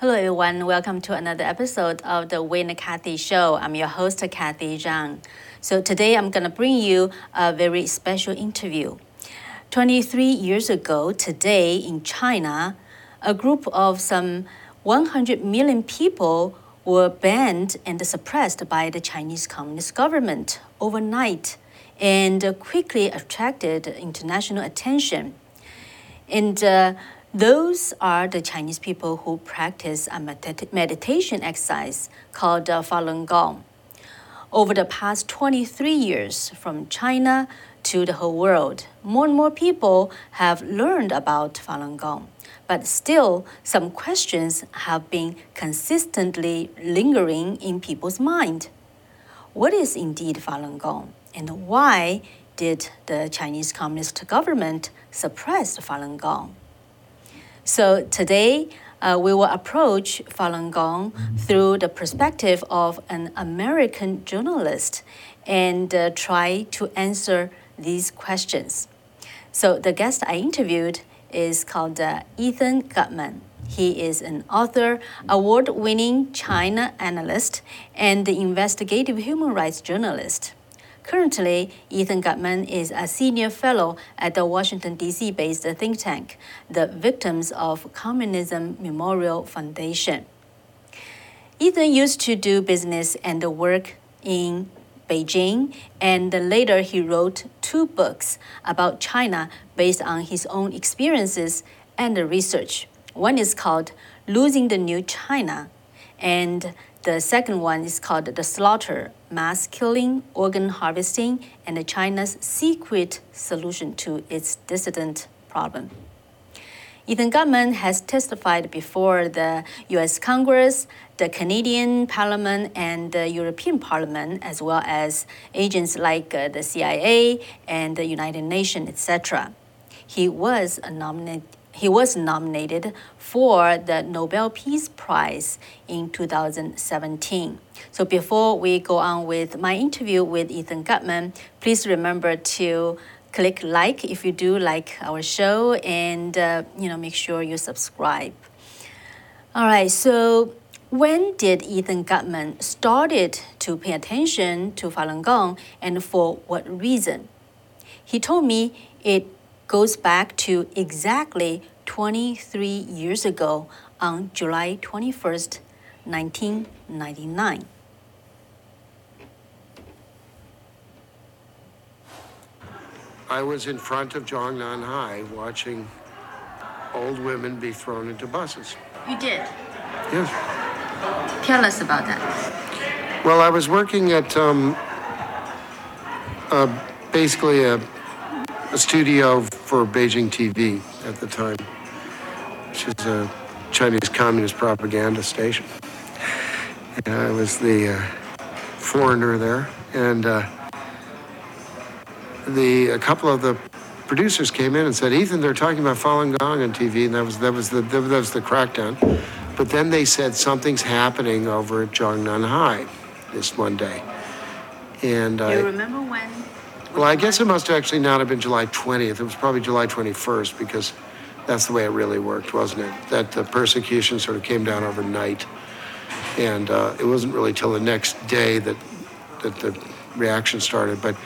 Hello, everyone. Welcome to another episode of the Win Cathy Show. I'm your host, Cathy Zhang. So today I'm going to bring you a very special interview. 23 years ago, today in China, a group of some 100 million people were banned and suppressed by the Chinese Communist government overnight and quickly attracted international attention. And uh, those are the Chinese people who practice a meditation exercise called uh, Falun Gong. Over the past 23 years, from China to the whole world, more and more people have learned about Falun Gong. But still, some questions have been consistently lingering in people's mind. What is indeed Falun Gong? and why did the Chinese Communist government suppress Falun Gong? So today, uh, we will approach Falun Gong through the perspective of an American journalist and uh, try to answer these questions. So the guest I interviewed is called uh, Ethan Gutmann. He is an author, award winning China analyst, and investigative human rights journalist. Currently, Ethan Gutmann is a senior fellow at the Washington, D.C. based think tank, the Victims of Communism Memorial Foundation. Ethan used to do business and work in Beijing, and later he wrote two books about China based on his own experiences and research. One is called Losing the New China, and the second one is called The Slaughter Mass Killing, Organ Harvesting, and China's Secret Solution to its Dissident Problem. Ethan Gutmann has testified before the US Congress, the Canadian Parliament, and the European Parliament, as well as agents like uh, the CIA and the United Nations, etc. He was a nominated he was nominated for the Nobel Peace Prize in 2017. So before we go on with my interview with Ethan Gutmann, please remember to click like if you do like our show and uh, you know make sure you subscribe. All right, so when did Ethan Gutmann started to pay attention to Falun Gong and for what reason? He told me it goes back to exactly 23 years ago on July 21st, 1999. I was in front of Zhongnan Hai watching old women be thrown into buses. You did? Yes. Tell us about that. Well, I was working at um, uh, basically a a studio for Beijing TV at the time, which is a Chinese Communist propaganda station. And I was the uh, foreigner there, and uh, the a couple of the producers came in and said, "Ethan, they're talking about Falun Gong on TV," and that was that was the that was the crackdown. But then they said something's happening over at Zhongnan Hai this one day, and you remember when well, I guess it must actually not have been July 20th. It was probably July 21st because that's the way it really worked, wasn't it? That the persecution sort of came down overnight. And uh, it wasn't really till the next day that, that the reaction started. But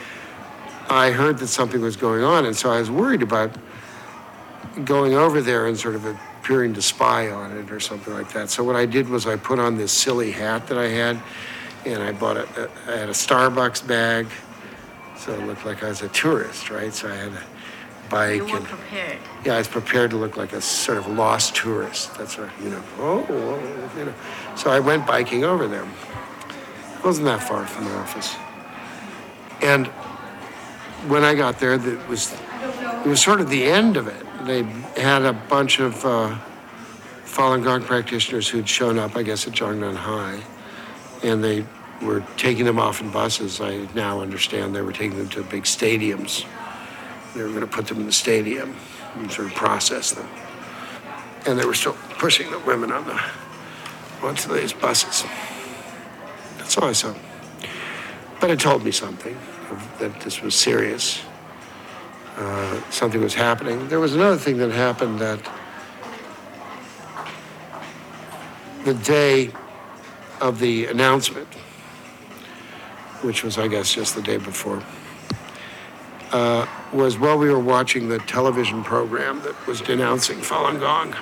I heard that something was going on, and so I was worried about going over there and sort of appearing to spy on it or something like that. So what I did was I put on this silly hat that I had, and I bought a, I had a Starbucks bag so it looked like I was a tourist, right? So I had a bike. You were and, prepared. Yeah, I was prepared to look like a sort of lost tourist. That's what, you know, oh, oh, you know. So I went biking over there. It wasn't that far from the office. And when I got there, it was, it was sort of the end of it. They had a bunch of uh, Falun Gong practitioners who'd shown up, I guess, at Zhongnan Hai. And they were taking them off in buses. I now understand they were taking them to big stadiums. They were going to put them in the stadium and sort of process them. And they were still pushing the women on the onto these buses. That's all I saw. But it told me something that this was serious. Uh, something was happening. There was another thing that happened that the day of the announcement, which was, I guess, just the day before, uh, was while we were watching the television program that was denouncing Falun Gong,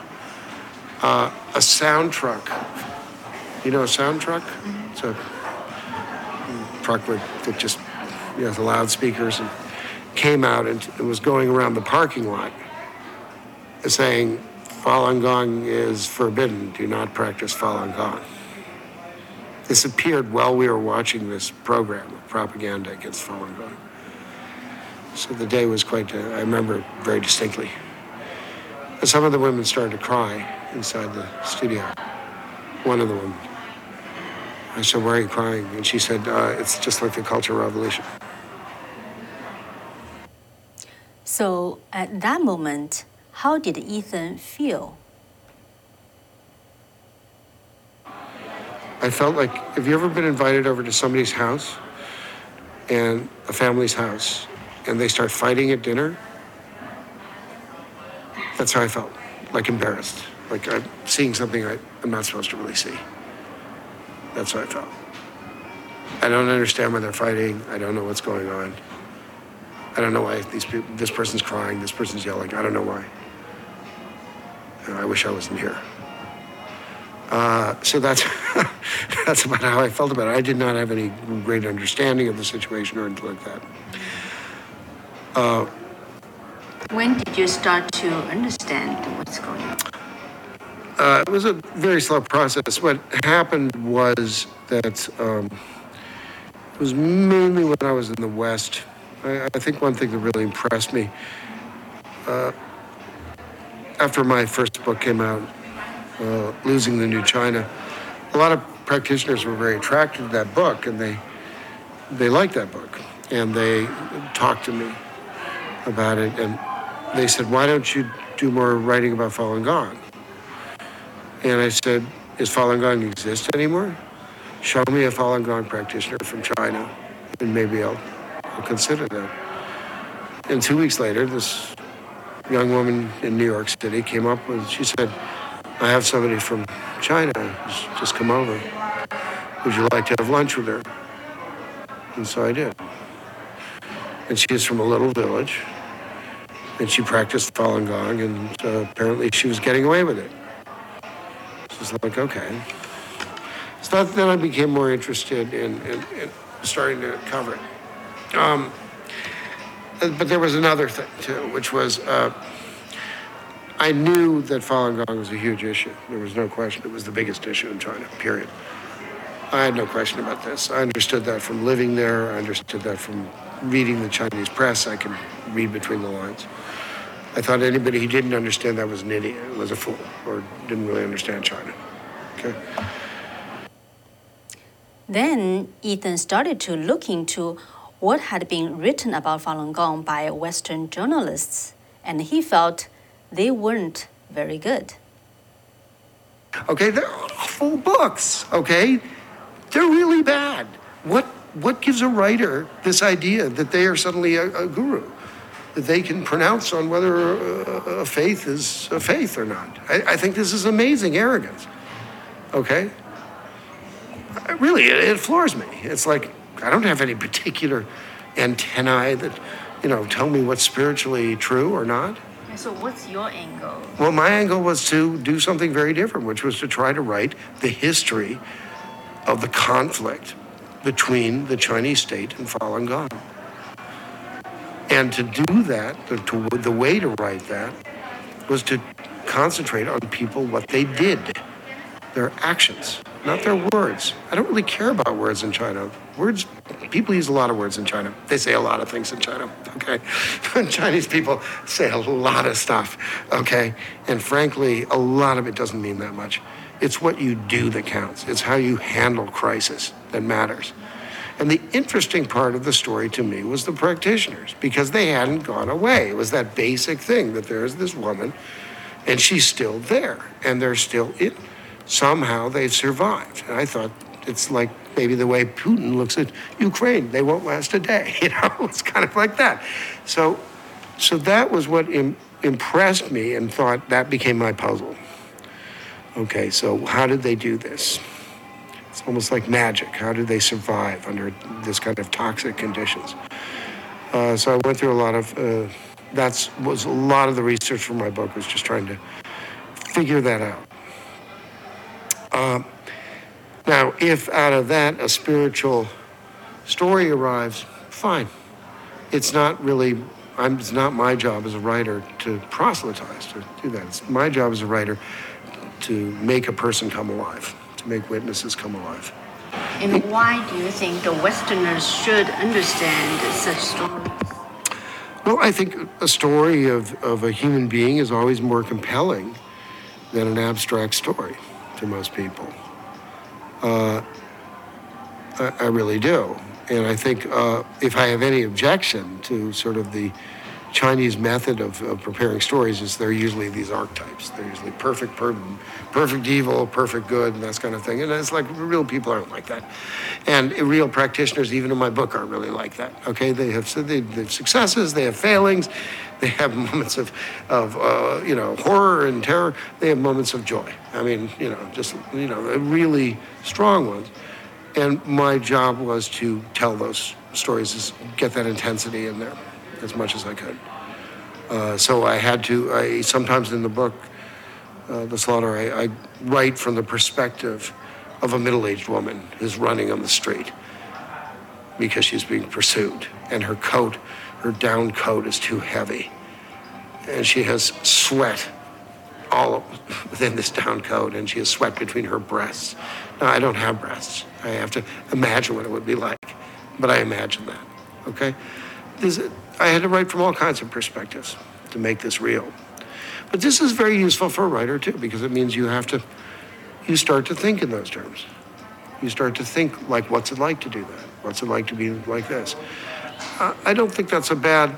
uh, a sound truck. You know a sound truck? It's a truck with, that just you know, the loudspeakers and came out and it was going around the parking lot saying Falun Gong is forbidden. Do not practice Falun Gong. This appeared while we were watching this program of propaganda against Falun Gong. So the day was quite, uh, I remember very distinctly. And some of the women started to cry inside the studio. One of the women. I said, Why are you crying? And she said, uh, It's just like the Cultural Revolution. So at that moment, how did Ethan feel? I felt like, have you ever been invited over to somebody's house and a family's house and they start fighting at dinner? That's how I felt, like embarrassed, like I'm seeing something I, I'm not supposed to really see. That's how I felt. I don't understand why they're fighting. I don't know what's going on. I don't know why these people, this person's crying, this person's yelling. I don't know why. I wish I wasn't here. Uh, so that's that's about how I felt about it. I did not have any great understanding of the situation or anything like that. Uh, when did you start to understand what's going on? Uh, it was a very slow process. What happened was that um, it was mainly when I was in the West. I, I think one thing that really impressed me uh, after my first book came out, uh, Losing the New China, a lot of practitioners were very attracted to that book and they, they liked that book. And they talked to me about it and they said, Why don't you do more writing about Falun Gong? And I said, Is Falun Gong exist anymore? Show me a Falun Gong practitioner from China and maybe I'll, I'll consider that. And two weeks later, this young woman in New York City came up with, she said, I have somebody from China who's just come over. Would you like to have lunch with her? And so I did. And she is from a little village, and she practiced Falun Gong, and uh, apparently she was getting away with it. So it's like, okay. So then I became more interested in, in, in starting to cover it. Um, but there was another thing too, which was uh, I knew that Falun Gong was a huge issue. There was no question. It was the biggest issue in China, period. I had no question about this. I understood that from living there. I understood that from reading the Chinese press. I could read between the lines. I thought anybody who didn't understand that was an idiot, was a fool, or didn't really understand China. Okay. Then Ethan started to look into what had been written about Falun Gong by Western journalists, and he felt they weren't very good. Okay, they're awful books, okay? They're really bad. What, what gives a writer this idea that they are suddenly a, a guru? That they can pronounce on whether a, a faith is a faith or not. I, I, think this is amazing arrogance, okay? Really, it, it floors me. It's like, I don't have any particular antennae that, you know, tell me what's spiritually true or not. So what's your angle? Well, my angle was to do something very different, which was to try to write the history of the conflict between the Chinese state and Falun Gong. And to do that, the, to, the way to write that was to concentrate on people, what they did, their actions not their words. I don't really care about words in China. Words, people use a lot of words in China. They say a lot of things in China, okay? Chinese people say a lot of stuff, okay? And frankly, a lot of it doesn't mean that much. It's what you do that counts, it's how you handle crisis that matters. And the interesting part of the story to me was the practitioners because they hadn't gone away. It was that basic thing that there's this woman and she's still there and they're still in somehow they've survived. And I thought it's like maybe the way Putin looks at Ukraine. They won't last a day. You know, it's kind of like that. So, so that was what Im- impressed me and thought that became my puzzle. Okay, so how did they do this? It's almost like magic. How did they survive under this kind of toxic conditions? Uh, so I went through a lot of. Uh, that's was a lot of the research for my book was just trying to figure that out. Uh, now, if out of that a spiritual story arrives, fine. It's not really. I'm, it's not my job as a writer to proselytize to do that. It's my job as a writer to make a person come alive to make witnesses come alive. And why do you think the Westerners should understand such stories? Well, I think a story of, of a human being is always more compelling than an abstract story to most people. Uh, I, I, really do. And I think uh, if I have any objection to sort of the Chinese method of, of, preparing stories is they're usually these archetypes. They're usually perfect, per, perfect evil, perfect good, and that kind of thing. And it's like real people aren't like that, and real practitioners, even in my book, aren't really like that. Okay, they have they, they have successes, they have failings, they have moments of of uh, you know horror and terror. They have moments of joy. I mean, you know, just you know, really strong ones. And my job was to tell those stories, is get that intensity in there as much as I could. Uh, so I had to, I, sometimes in the book, uh, The Slaughter, I, I write from the perspective of a middle aged woman who's running on the street because she's being pursued. And her coat, her down coat, is too heavy. And she has sweat all within this down coat, and she has sweat between her breasts. Now, I don't have breasts. I have to imagine what it would be like, but I imagine that, okay? I had to write from all kinds of perspectives to make this real. But this is very useful for a writer too, because it means you have to, you start to think in those terms. You start to think like, what's it like to do that? What's it like to be like this? I don't think that's a bad,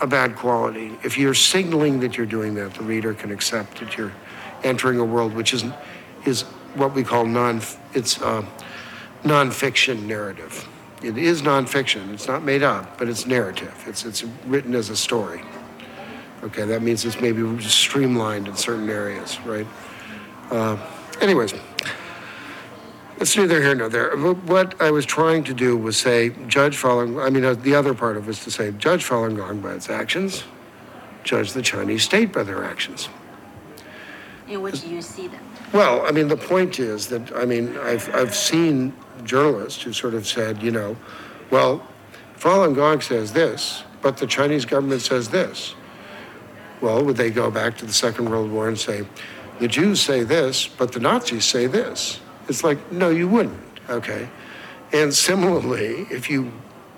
a bad quality. If you're signaling that you're doing that, the reader can accept that you're entering a world which is, is what we call non, it's uh, nonfiction narrative. It is nonfiction. It's not made up, but it's narrative. It's, it's written as a story. Okay, that means it's maybe streamlined in certain areas, right? Uh, anyways, it's neither here nor there. What I was trying to do was say, judge Falun. I mean, uh, the other part of it was to say, judge Falun Gong by its actions, judge the Chinese state by their actions. In which you see them. Well, I mean, the point is that I mean, I've I've seen journalist who sort of said, you know, well, Falun Gong says this, but the Chinese government says this. Well, would they go back to the Second World War and say, the Jews say this, but the Nazis say this? It's like, no, you wouldn't, okay? And similarly, if you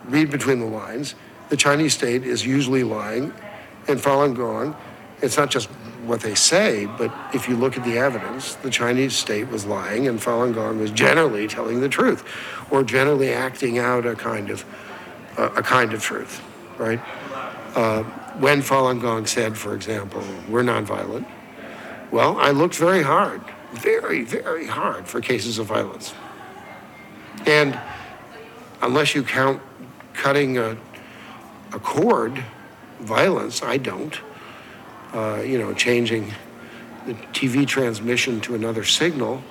read between the lines, the Chinese state is usually lying, and Falun Gong, it's not just what they say, but if you look at the evidence, the Chinese state was lying and Falun Gong was generally telling the truth or generally acting out a kind of, uh, a kind of truth, right? Uh, when Falun Gong said, for example, we're nonviolent, well, I looked very hard, very, very hard for cases of violence. And unless you count cutting a, a cord, violence, I don't uh, you know, changing the TV transmission to another signal.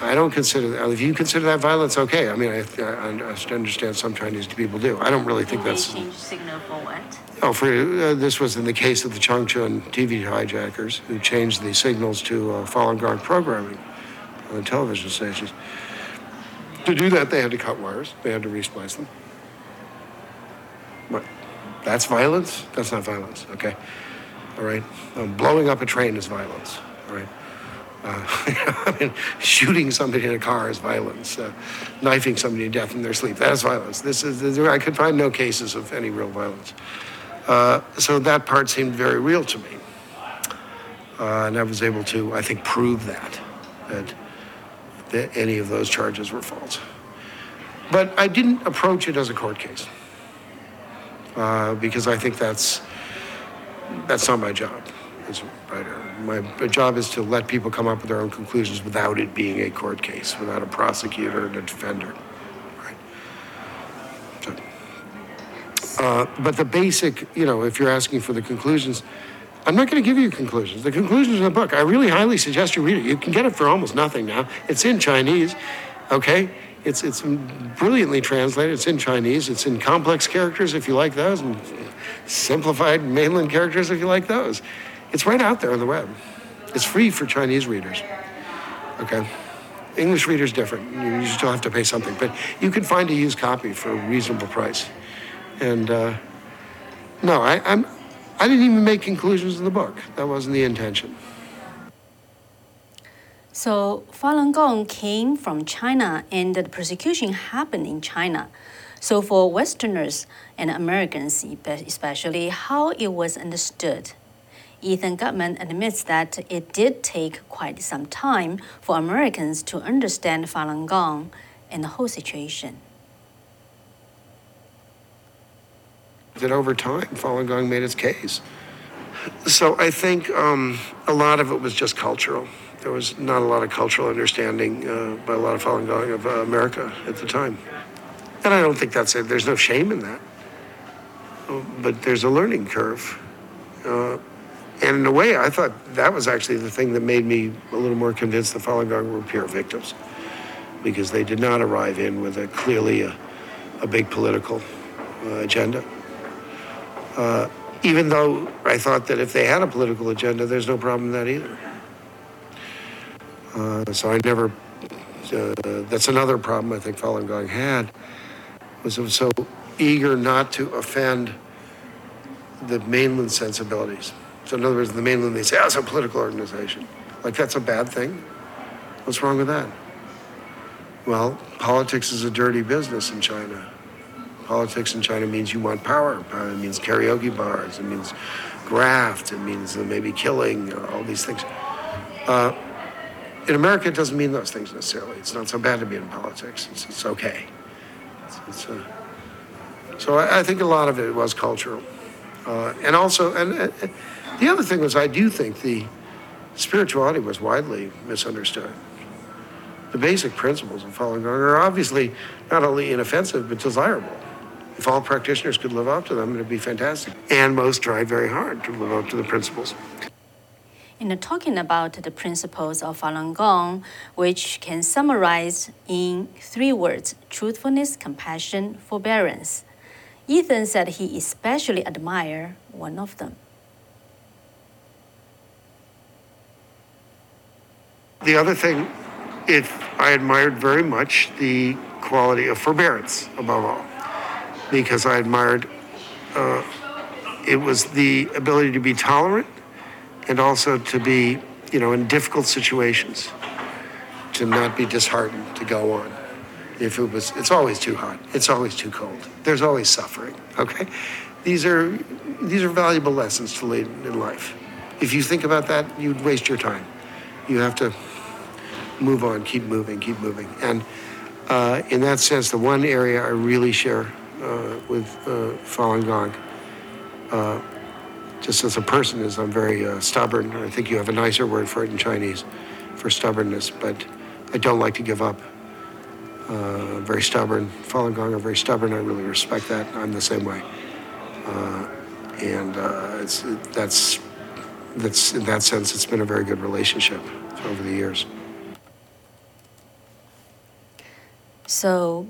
I don't consider that. If you consider that violence, okay. I mean, I, I understand some Chinese people do. I don't really think Did that's. change signal for what? Oh, for uh, this was in the case of the Changchun TV hijackers who changed the signals to uh, Falun Gong programming on the television stations. To do that, they had to cut wires. They had to resplice them. What? That's violence? That's not violence. Okay all right? Um, blowing up a train is violence, all right? Uh, I mean, shooting somebody in a car is violence. Uh, knifing somebody to death in their sleep, that is violence. This is, I could find no cases of any real violence. Uh, so that part seemed very real to me. Uh, and I was able to, I think, prove that, that, that any of those charges were false. But I didn't approach it as a court case uh, because I think that's that's not my job as a writer. My, my job is to let people come up with their own conclusions without it being a court case, without a prosecutor and a defender. Right? So, uh, but the basic, you know, if you're asking for the conclusions, I'm not going to give you conclusions. The conclusions in the book, I really highly suggest you read it. You can get it for almost nothing now. It's in Chinese, okay? It's, it's brilliantly translated. It's in Chinese. It's in complex characters if you like those, and simplified mainland characters if you like those. It's right out there on the web. It's free for Chinese readers, okay? English readers different. You still have to pay something, but you can find a used copy for a reasonable price. And uh, no, I, I'm, I didn't even make conclusions in the book. That wasn't the intention. So Falun Gong came from China, and the persecution happened in China. So for Westerners and Americans, especially, how it was understood. Ethan Gutmann admits that it did take quite some time for Americans to understand Falun Gong and the whole situation. that over time Falun Gong made its case. So I think um, a lot of it was just cultural. There was not a lot of cultural understanding uh, by a lot of Falun Gong of uh, America at the time. And I don't think that's it. There's no shame in that. But there's a learning curve. Uh, and in a way, I thought that was actually the thing that made me a little more convinced the Falun Gong were pure victims. Because they did not arrive in with a clearly a, a big political uh, agenda. Uh, even though I thought that if they had a political agenda, there's no problem that either. Uh, so I never, uh, that's another problem I think Falun Gong had, was it was so eager not to offend the mainland sensibilities. So in other words, the mainland, they say, oh, it's a political organization. Like that's a bad thing? What's wrong with that? Well, politics is a dirty business in China. Politics in China means you want power. It means karaoke bars. It means graft. It means maybe killing. All these things. Uh, in America, it doesn't mean those things necessarily. It's not so bad to be in politics. It's, it's okay. It's, it's, uh, so I, I, think a lot of it was cultural, uh, and also, and the other thing was, I do think the spirituality was widely misunderstood the basic principles of Falun Gong are obviously not only inoffensive but desirable. If all practitioners could live up to them, it'd be fantastic. And most try very hard to live up to the principles. In talking about the principles of Falun Gong, which can summarize in three words truthfulness, compassion, forbearance, Ethan said he especially admired one of them. The other thing, it, I admired very much the quality of forbearance above all because I admired uh, it was the ability to be tolerant and also to be, you know, in difficult situations, to not be disheartened, to go on. If it was, it's always too hot. It's always too cold. There's always suffering. Okay, these are these are valuable lessons to learn in life. If you think about that, you'd waste your time. You have to move on, keep moving, keep moving. And uh, in that sense, the one area I really share uh, with uh, Falun Gong. Uh, just as a person, is I'm very uh, stubborn. I think you have a nicer word for it in Chinese, for stubbornness. But I don't like to give up. Uh, very stubborn. Falun Gong are very stubborn. I really respect that. I'm the same way. Uh, and it's that's that's in that sense, it's been a very good relationship over the years. So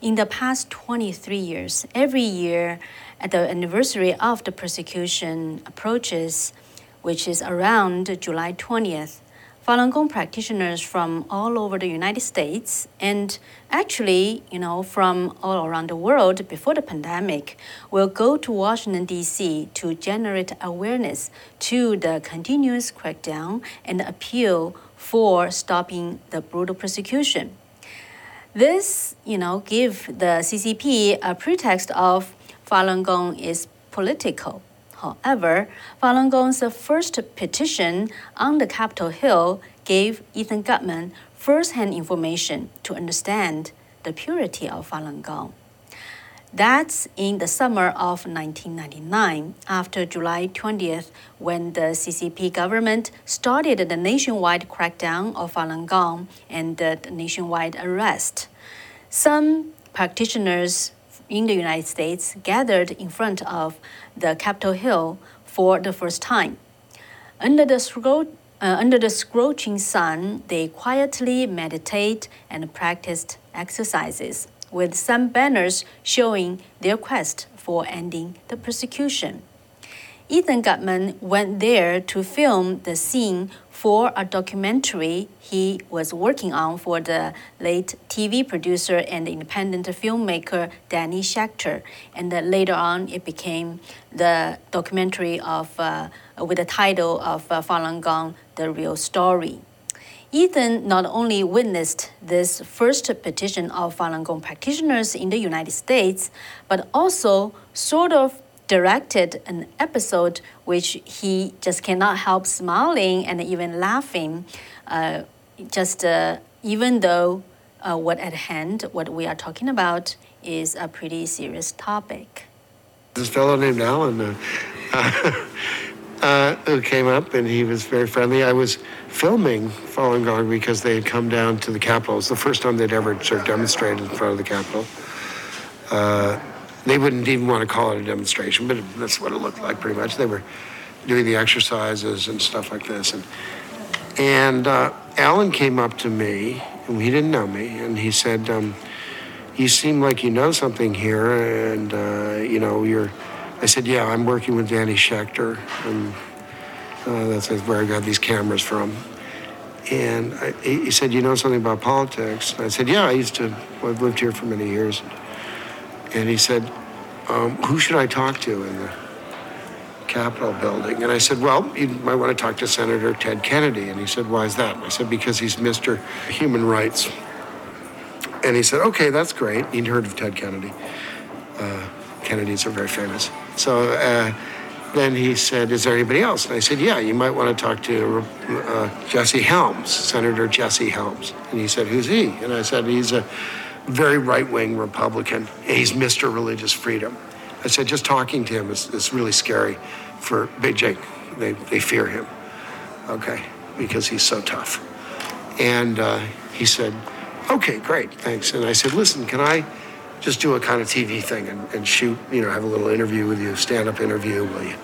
in the past 23 years, every year the anniversary of the persecution approaches, which is around July 20th, Falun Gong practitioners from all over the United States and actually, you know, from all around the world before the pandemic will go to Washington, D.C. to generate awareness to the continuous crackdown and appeal for stopping the brutal persecution. This, you know, give the CCP a pretext of Falun Gong is political. However, Falun Gong's first petition on the Capitol Hill gave Ethan Gutmann first-hand information to understand the purity of Falun Gong. That's in the summer of 1999, after July 20th, when the CCP government started the nationwide crackdown of Falun Gong and the nationwide arrest. Some practitioners in the United States gathered in front of the Capitol Hill for the first time. Under the, scro- uh, under the scorching sun, they quietly meditate and practiced exercises, with some banners showing their quest for ending the persecution. Ethan Gutmann went there to film the scene for a documentary he was working on for the late TV producer and independent filmmaker Danny Schechter. And later on, it became the documentary of, uh, with the title of uh, Falun Gong, The Real Story. Ethan not only witnessed this first petition of Falun Gong practitioners in the United States, but also sort of directed an episode which he just cannot help smiling and even laughing, uh, just uh, even though uh, what at hand, what we are talking about, is a pretty serious topic. This fellow named Alan uh, uh, who came up and he was very friendly. I was filming Falun Gong because they had come down to the Capitol. It was the first time they'd ever sort of demonstrated in front of the Capitol. Uh, they wouldn't even want to call it a demonstration, but that's what it looked like pretty much. They were doing the exercises and stuff like this. And, and uh, Alan came up to me, and he didn't know me, and he said, um, You seem like you know something here, and, uh, you know, you're. I said, Yeah, I'm working with Danny Schechter, and uh, that's where I got these cameras from. And I, he said, You know something about politics? And I said, Yeah, I used to, I've lived here for many years. And he said, um, Who should I talk to in the Capitol building? And I said, Well, you might want to talk to Senator Ted Kennedy. And he said, Why is that? And I said, Because he's Mr. Human Rights. And he said, Okay, that's great. He'd heard of Ted Kennedy. Uh, Kennedys are very famous. So uh, then he said, Is there anybody else? And I said, Yeah, you might want to talk to uh, Jesse Helms, Senator Jesse Helms. And he said, Who's he? And I said, He's a very right wing Republican. He's Mr. Religious Freedom. I said, just talking to him is, is really scary for Beijing. They, they fear him, okay, because he's so tough. And uh, he said, okay, great, thanks. And I said, listen, can I just do a kind of TV thing and, and shoot, you know, have a little interview with you, stand up interview while you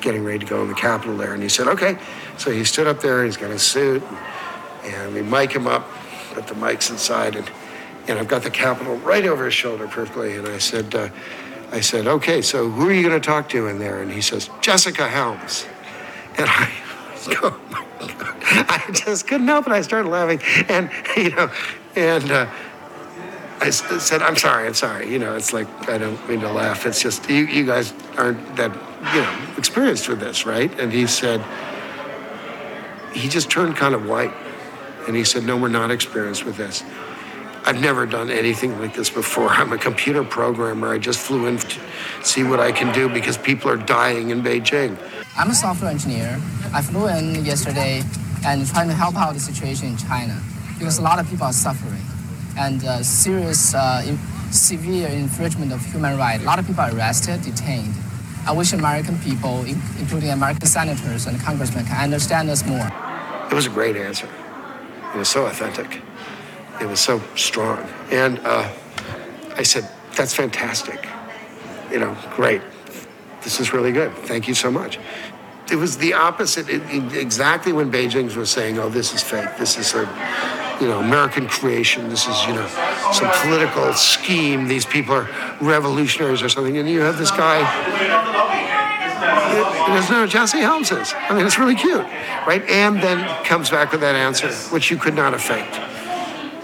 getting ready to go in the Capitol there? And he said, okay. So he stood up there, he's got his suit, and we mic him up, put the mics inside, and and I've got the Capitol right over his shoulder perfectly. And I said, uh, I said, okay, so who are you going to talk to in there? And he says, Jessica Helms. And I, oh my God. I just couldn't help it. I started laughing, and you know, and uh, I said, "I'm sorry, I'm sorry." You know, it's like I don't mean to laugh. It's just you, you guys aren't that you know experienced with this, right? And he said, he just turned kind of white, and he said, "No, we're not experienced with this." I've never done anything like this before. I'm a computer programmer. I just flew in to see what I can do because people are dying in Beijing. I'm a software engineer. I flew in yesterday and trying to help out the situation in China because a lot of people are suffering and uh, serious, uh, in, severe infringement of human rights. A lot of people are arrested, detained. I wish American people, including American senators and congressmen, can understand us more. It was a great answer. It was so authentic it was so strong. And uh, I said, that's fantastic. You know, great. This is really good. Thank you so much. It was the opposite. It, it, exactly when Beijing was saying, "Oh, this is fake. This is a, you know, American creation. This is, you know, some political scheme. These people are revolutionaries or something." And you have this guy. There's no Jesse Helms is. I mean, it's really cute, right? And then comes back with that answer, which you could not have faked.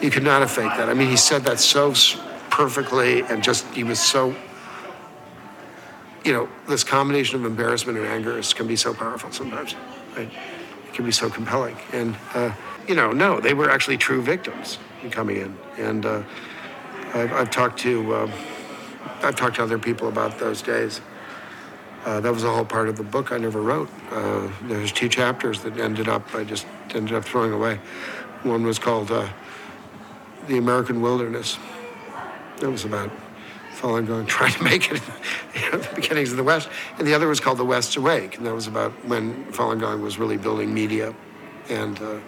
You could not have faked that. I mean, he said that so perfectly and just, he was so, you know, this combination of embarrassment and anger is, can be so powerful sometimes. Right? It can be so compelling. And, uh, you know, no, they were actually true victims coming in. And uh, I've, I've, talked to, um, I've talked to other people about those days. Uh, that was a whole part of the book I never wrote. Uh, there's two chapters that ended up, I just ended up throwing away. One was called uh, the American wilderness. That was about Falun Gong trying to make it you know, the beginnings of the West. And the other was called The West's Awake, and that was about when Falun Gong was really building media and, uh,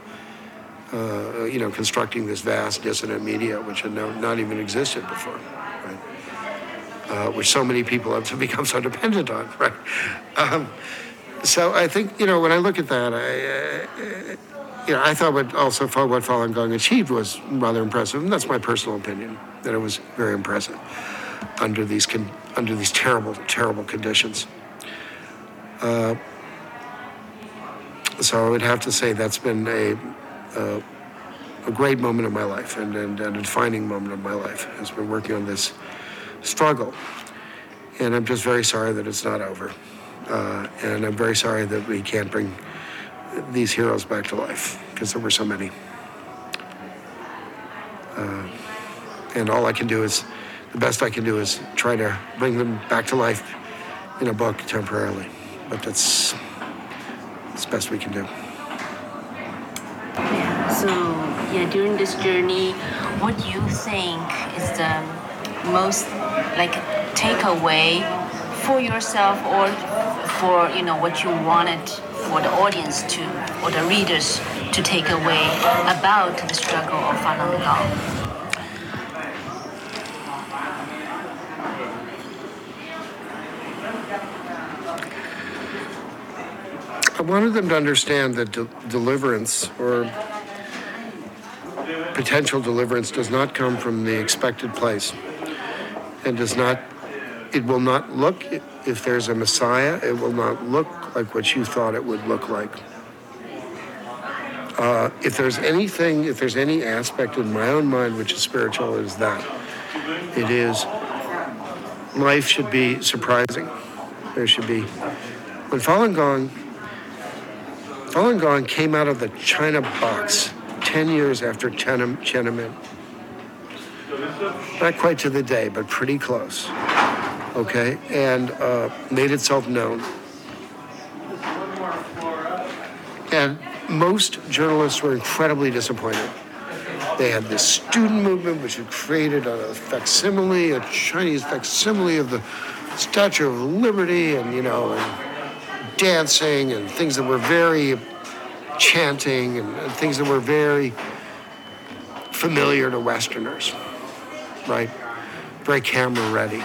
uh, you know, constructing this vast dissident media, which had no, not even existed before, right? Uh, which so many people have become so dependent on, right? Um, so I think you know when I look at that, I, uh, you know, I thought what also what Falun Gong achieved was rather impressive, and that's my personal opinion that it was very impressive under these con- under these terrible terrible conditions. Uh, so I would have to say that's been a a, a great moment of my life and, and, and a defining moment of my life has been working on this struggle, and I'm just very sorry that it's not over. Uh, and I'm very sorry that we can't bring these heroes back to life because there were so many. Uh, and all I can do is, the best I can do is try to bring them back to life in a book temporarily. But that's that's the best we can do. Yeah. So yeah, during this journey, what do you think is the most like takeaway for yourself or for you know what you wanted for the audience to or the readers to take away about the struggle of Falun Gong? I wanted them to understand that de- deliverance or potential deliverance does not come from the expected place and does not it will not look if there's a messiah it will not look like what you thought it would look like uh, if there's anything if there's any aspect in my own mind which is spiritual it is that it is life should be surprising there should be when falun gong falun gong came out of the china box 10 years after Tiananmen. Not quite to the day, but pretty close. Okay, and uh, made itself known. And most journalists were incredibly disappointed. They had this student movement, which had created a facsimile, a Chinese facsimile of the Statue of Liberty, and you know, and dancing and things that were very chanting and, and things that were very familiar to Westerners, right? Very camera ready.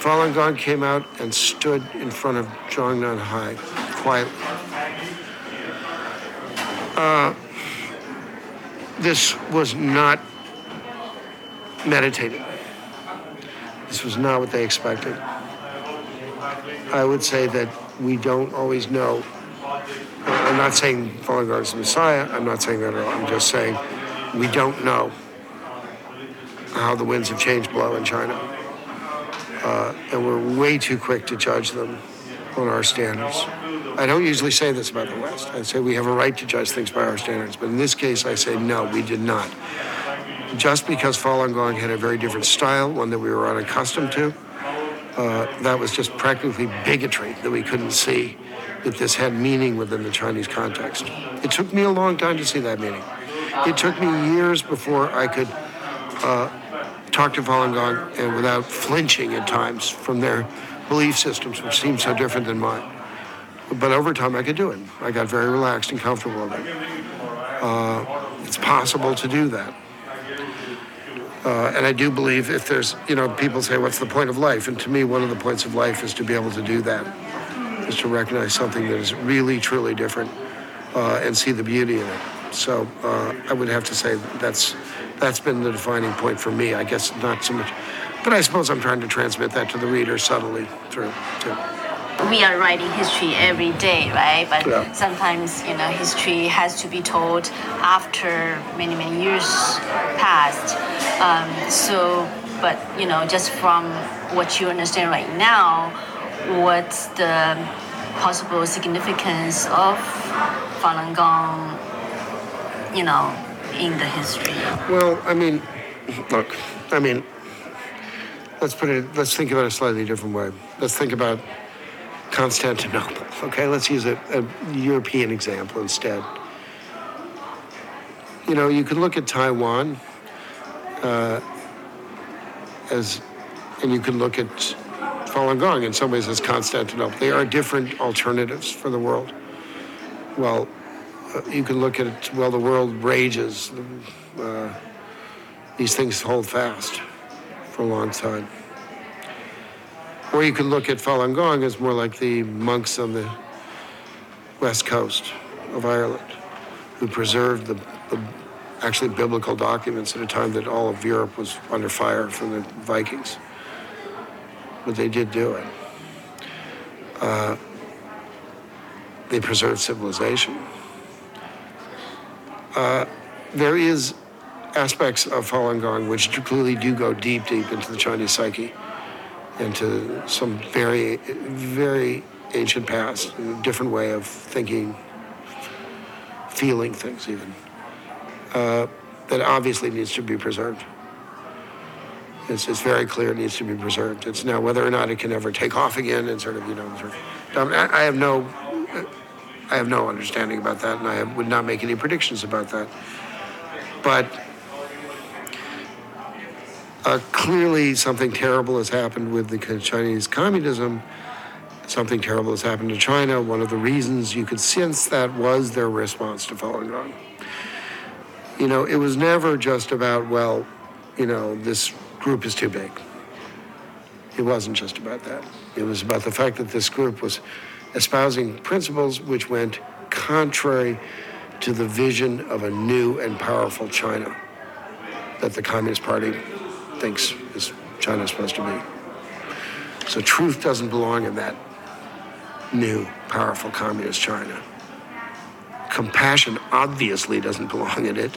Falun Gong came out and stood in front of Zhongnan Hai quietly. Uh, this was not meditated. This was not what they expected. I would say that we don't always know. I'm not saying Falun Gong is the Messiah. I'm not saying that at all. I'm just saying we don't know how the winds of change blow in China. Uh, and we're way too quick to judge them on our standards. I don't usually say this about the West. I say we have a right to judge things by our standards. But in this case, I say no, we did not. Just because Falun Gong had a very different style, one that we were unaccustomed to, uh, that was just practically bigotry that we couldn't see that this had meaning within the Chinese context. It took me a long time to see that meaning. It took me years before I could uh, talk to Falun Gong and without flinching at times from their belief systems, which seemed so different than mine. But over time, I could do it. I got very relaxed and comfortable with it. Uh, it's possible to do that. Uh, and I do believe if there's, you know, people say, what's the point of life? And to me, one of the points of life is to be able to do that, is to recognize something that is really, truly different uh, and see the beauty in it. So uh, I would have to say that's that's been the defining point for me. I guess not so much, but I suppose I'm trying to transmit that to the reader subtly through too. we are writing history every day, right? But Yeah. sometimes, you know, history has to be told after many, many years passed. Um, so, but, you know, just from what you understand right now, what's the possible significance of Falun Gong, you know, in the history? Well, I mean, look, I mean, let's put it. Let's think about it a slightly different way. Let's think about Constantinople. Okay, let's use a, a European example instead. You know, you could look at Taiwan uh, as, and you could look at Falun Gong in some ways as Constantinople. They are different alternatives for the world. Well, uh, you can look at well, the world rages. Uh, these things hold fast for a long time. Or you could look at Falun Gong as more like the monks on the west coast of Ireland who preserved the, the actually biblical documents at a time that all of Europe was under fire from the Vikings. But they did do it. Uh, they preserved civilization. Uh, there is aspects of Falun Gong which clearly do go deep, deep into the Chinese psyche, into some very, very ancient past, a different way of thinking, feeling things even, uh, that obviously needs to be preserved. It's, it's very clear it needs to be preserved. It's now whether or not it can ever take off again and sort of, you know, sort of, I, I have no, I have no understanding about that, and I would not make any predictions about that. But uh, clearly, something terrible has happened with the Chinese communism. Something terrible has happened to China. One of the reasons you could sense that was their response to Falun Gong. You know, it was never just about, well, you know, this group is too big. It wasn't just about that. It was about the fact that this group was espousing principles which went contrary to the vision of a new and powerful China that the Communist Party thinks is China supposed to be. So truth doesn't belong in that new, powerful communist China. Compassion obviously doesn't belong in it.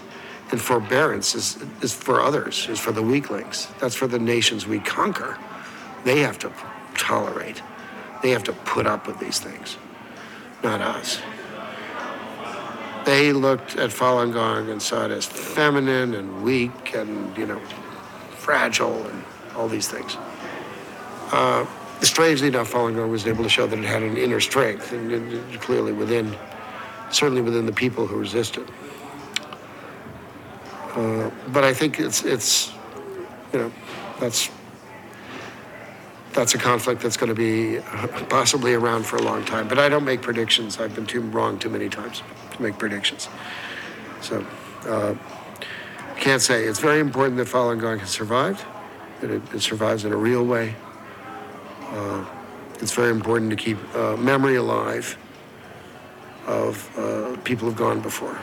And forbearance is, is for others, is for the weaklings. That's for the nations we conquer. They have to tolerate. They have to put up with these things, not us. They looked at Falun Gong and saw it as feminine and weak and, you know, fragile and all these things. Uh, strangely enough, Falun was able to show that it had an inner strength, and, and clearly within, certainly within the people who resisted. Uh, but I think it's it's you know that's that's a conflict that's going to be possibly around for a long time. But I don't make predictions. I've been too wrong too many times to make predictions. So uh, can't say. It's very important that Falun Gong has survived. That it, it survives in a real way. Uh, it's very important to keep uh, memory alive of uh, people who've gone before.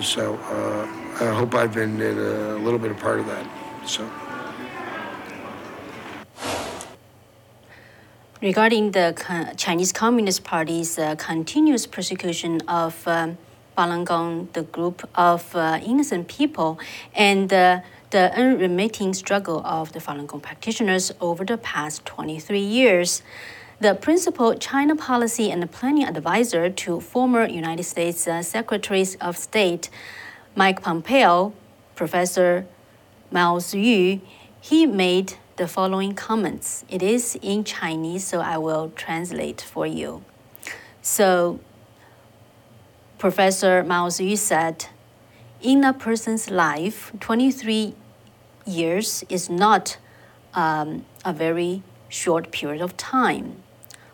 So uh, I hope I've been in a little bit of part of that. So. Regarding the Chinese Communist Party's uh, continuous persecution of um, Falun the group of uh, innocent people, and uh, the unremitting struggle of the Falun Gong practitioners over the past 23 years, the principal China policy and planning advisor to former United States uh, Secretary of State Mike Pompeo, Professor Mao Zhu, he made the following comments. It is in Chinese, so I will translate for you. So, Professor Mao Zhu said, in a person's life, 23 years is not um, a very short period of time.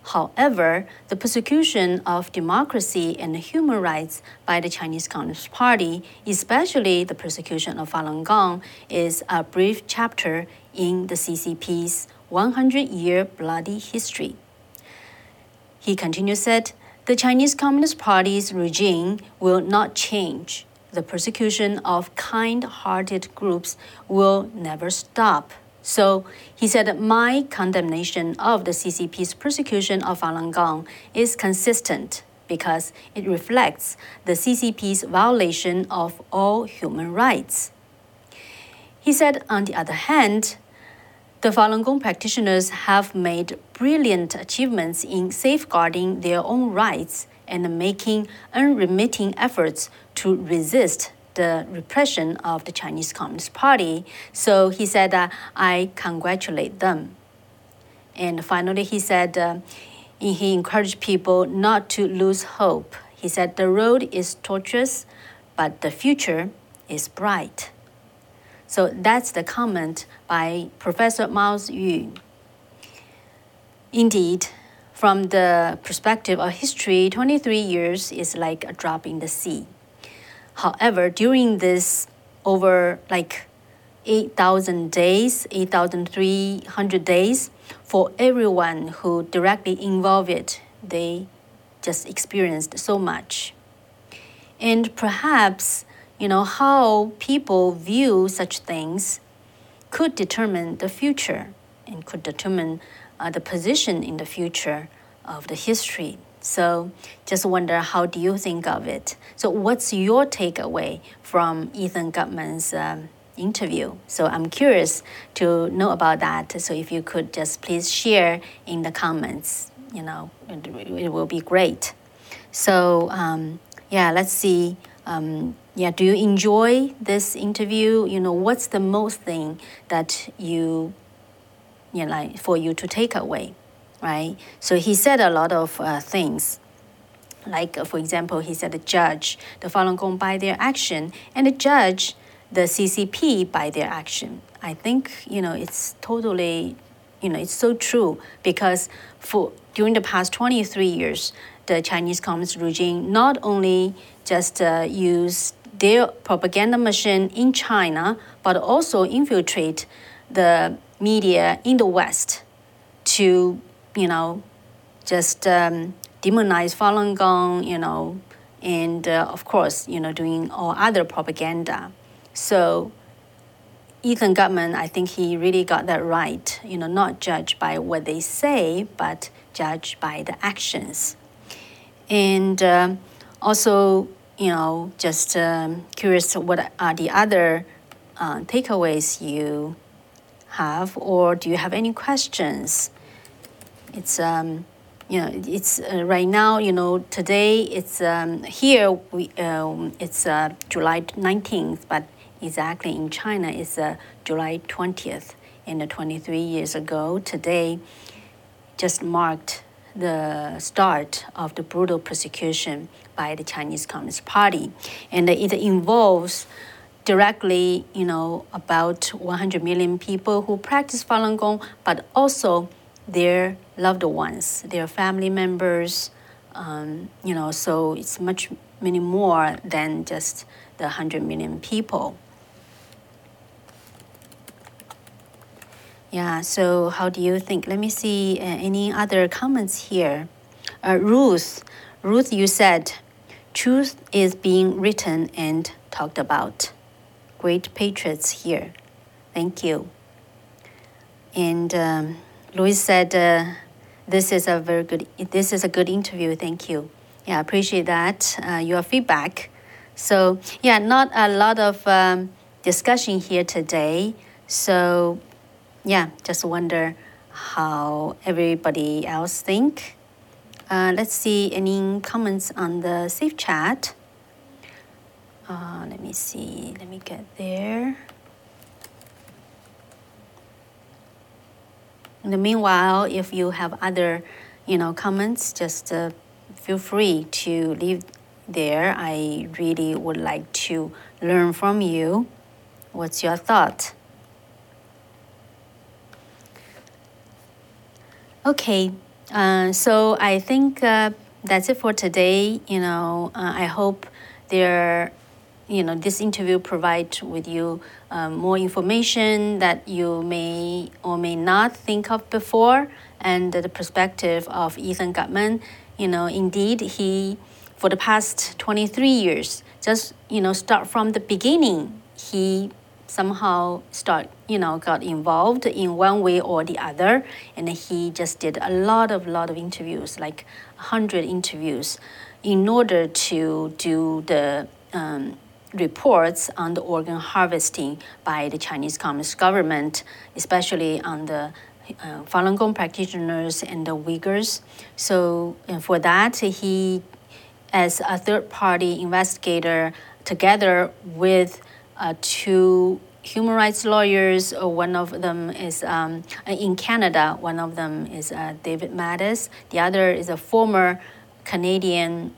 However, the persecution of democracy and human rights by the Chinese Communist Party, especially the persecution of Falun Gong, is a brief chapter in the CCP's 100 year bloody history. He continued said, the Chinese Communist Party's regime will not change. The persecution of kind hearted groups will never stop. So he said, My condemnation of the CCP's persecution of Falun Gong is consistent because it reflects the CCP's violation of all human rights. He said, on the other hand, the Falun Gong practitioners have made brilliant achievements in safeguarding their own rights and making unremitting efforts to resist the repression of the Chinese Communist Party. So he said, uh, I congratulate them. And finally, he said, uh, he encouraged people not to lose hope. He said, The road is tortuous, but the future is bright. So that's the comment by Professor Mao Zhu. Indeed, from the perspective of history, 23 years is like a drop in the sea. However, during this over like 8,000 days, 8,300 days, for everyone who directly involved it, they just experienced so much. And perhaps, you know, how people view such things could determine the future and could determine uh, the position in the future of the history. So just wonder how do you think of it? So what's your takeaway from Ethan Gutmann's um, interview? So I'm curious to know about that. So if you could just please share in the comments, you know, it, it will be great. So um, yeah, let's see. Um, yeah, do you enjoy this interview? You know, what's the most thing that you, you know, like for you to take away? right? So he said a lot of uh, things. Like, uh, for example, he said the judge the Falun Gong by their action and the judge the CCP by their action. I think, you know, it's totally, you know, it's so true because for during the past 23 years, the Chinese Communist regime not only just uh, used their propaganda machine in China, but also infiltrate the media in the West to you know, just um, demonize Falun Gong, you know, and uh, of course, you know, doing all other propaganda. So Ethan Gutmann, I think he really got that right, you know, not judged by what they say, but judged by the actions. And um, also, you know, just um, curious what are the other uh, takeaways you have, or do you have any questions? it's um, you know it's uh, right now you know today it's um, here we um, it's uh, July 19th but exactly in China it's uh, July 20th and 23 years ago today just marked the start of the brutal persecution by the Chinese Communist Party and it involves directly you know about 100 million people who practice Falun Gong but also their loved ones, their family members. Um, you know, so it's much many more than just the 100 million people. Yeah, so how do you think? Let me see uh, any other comments here. Uh, Ruth, Ruth, you said truth is being written and talked about. Great patriots here. Thank you. And um, Louis said, uh, "This is a very good. This is a good interview. Thank you. Yeah, I appreciate that. Uh, your feedback. So yeah, not a lot of um, discussion here today. So yeah, just wonder how everybody else think. Uh, let's see any comments on the safe chat. Uh, let me see. Let me get there. In the meanwhile, if you have other, you know, comments, just uh, feel free to leave there. I really would like to learn from you. What's your thought? Okay, uh, so I think uh, that's it for today. You know, uh, I hope there you know, this interview provides with you um, more information that you may or may not think of before, and the perspective of Ethan Gutmann. You know, indeed, he, for the past 23 years, just, you know, start from the beginning, he somehow start, you know, got involved in one way or the other, and he just did a lot of, lot of interviews, like 100 interviews, in order to do the um, reports on the organ harvesting by the Chinese Communist government, especially on the uh, Falun Gong practitioners and the Uyghurs. So and for that, he, as a third-party investigator, together with uh, two human rights lawyers. Uh, one of them is um, in Canada. One of them is uh, David Matas. The other is a former Canadian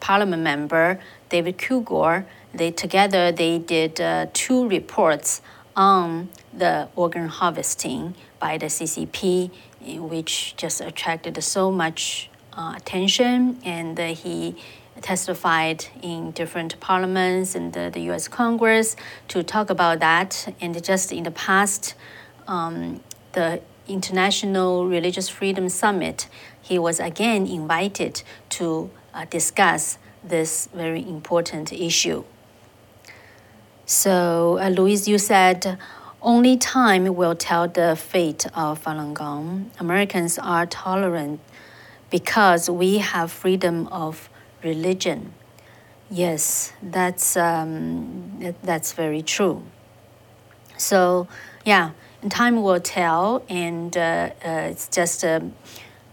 Parliament member, David Kilgour they together they did uh, two reports on the organ harvesting by the CCP, which just attracted so much uh, attention, and uh, he testified in different parliaments and the, the, U.S. Congress to talk about that. And just in the past, um, the International Religious Freedom Summit, he was again invited to uh, discuss this very important issue. So, uh, Louise, you said only time will tell the fate of Falun Gong. Americans are tolerant because we have freedom of religion. Yes, that's um, that's very true. So, yeah, time will tell, and uh, uh, it's just a, um,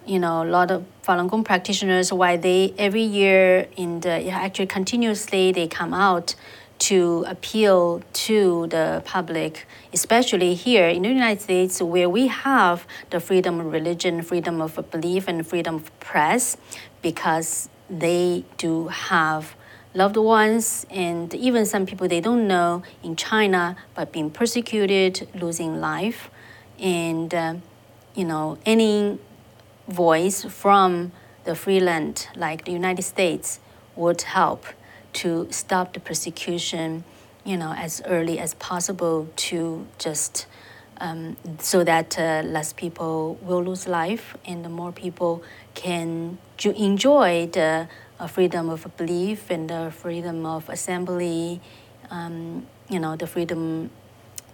you know, a lot of Falun Gong practitioners why they every year in the actually continuously they come out to appeal to the public, especially here in the United States, where we have the freedom of religion, freedom of belief, and freedom of press, because they do have loved ones and even some people they don't know in China but being persecuted, losing life, and uh, you know any voice from the free land like the United States would help to stop the persecution, you know, as early as possible to just um, so that uh, less people will lose life and the more people can enjoy the uh, freedom of belief and the freedom of assembly, um, you know, the freedom,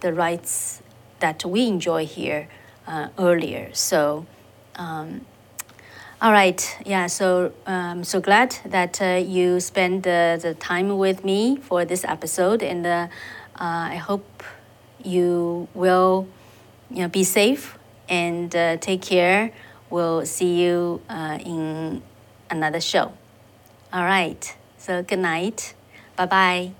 the rights that we enjoy here uh, earlier. So, um, all right, yeah, so I'm um, so glad that uh, you spend uh, the time with me for this episode, and uh, I hope you will you know, be safe and uh, take care. We'll see you uh, in another show. All right, so good night. Bye bye.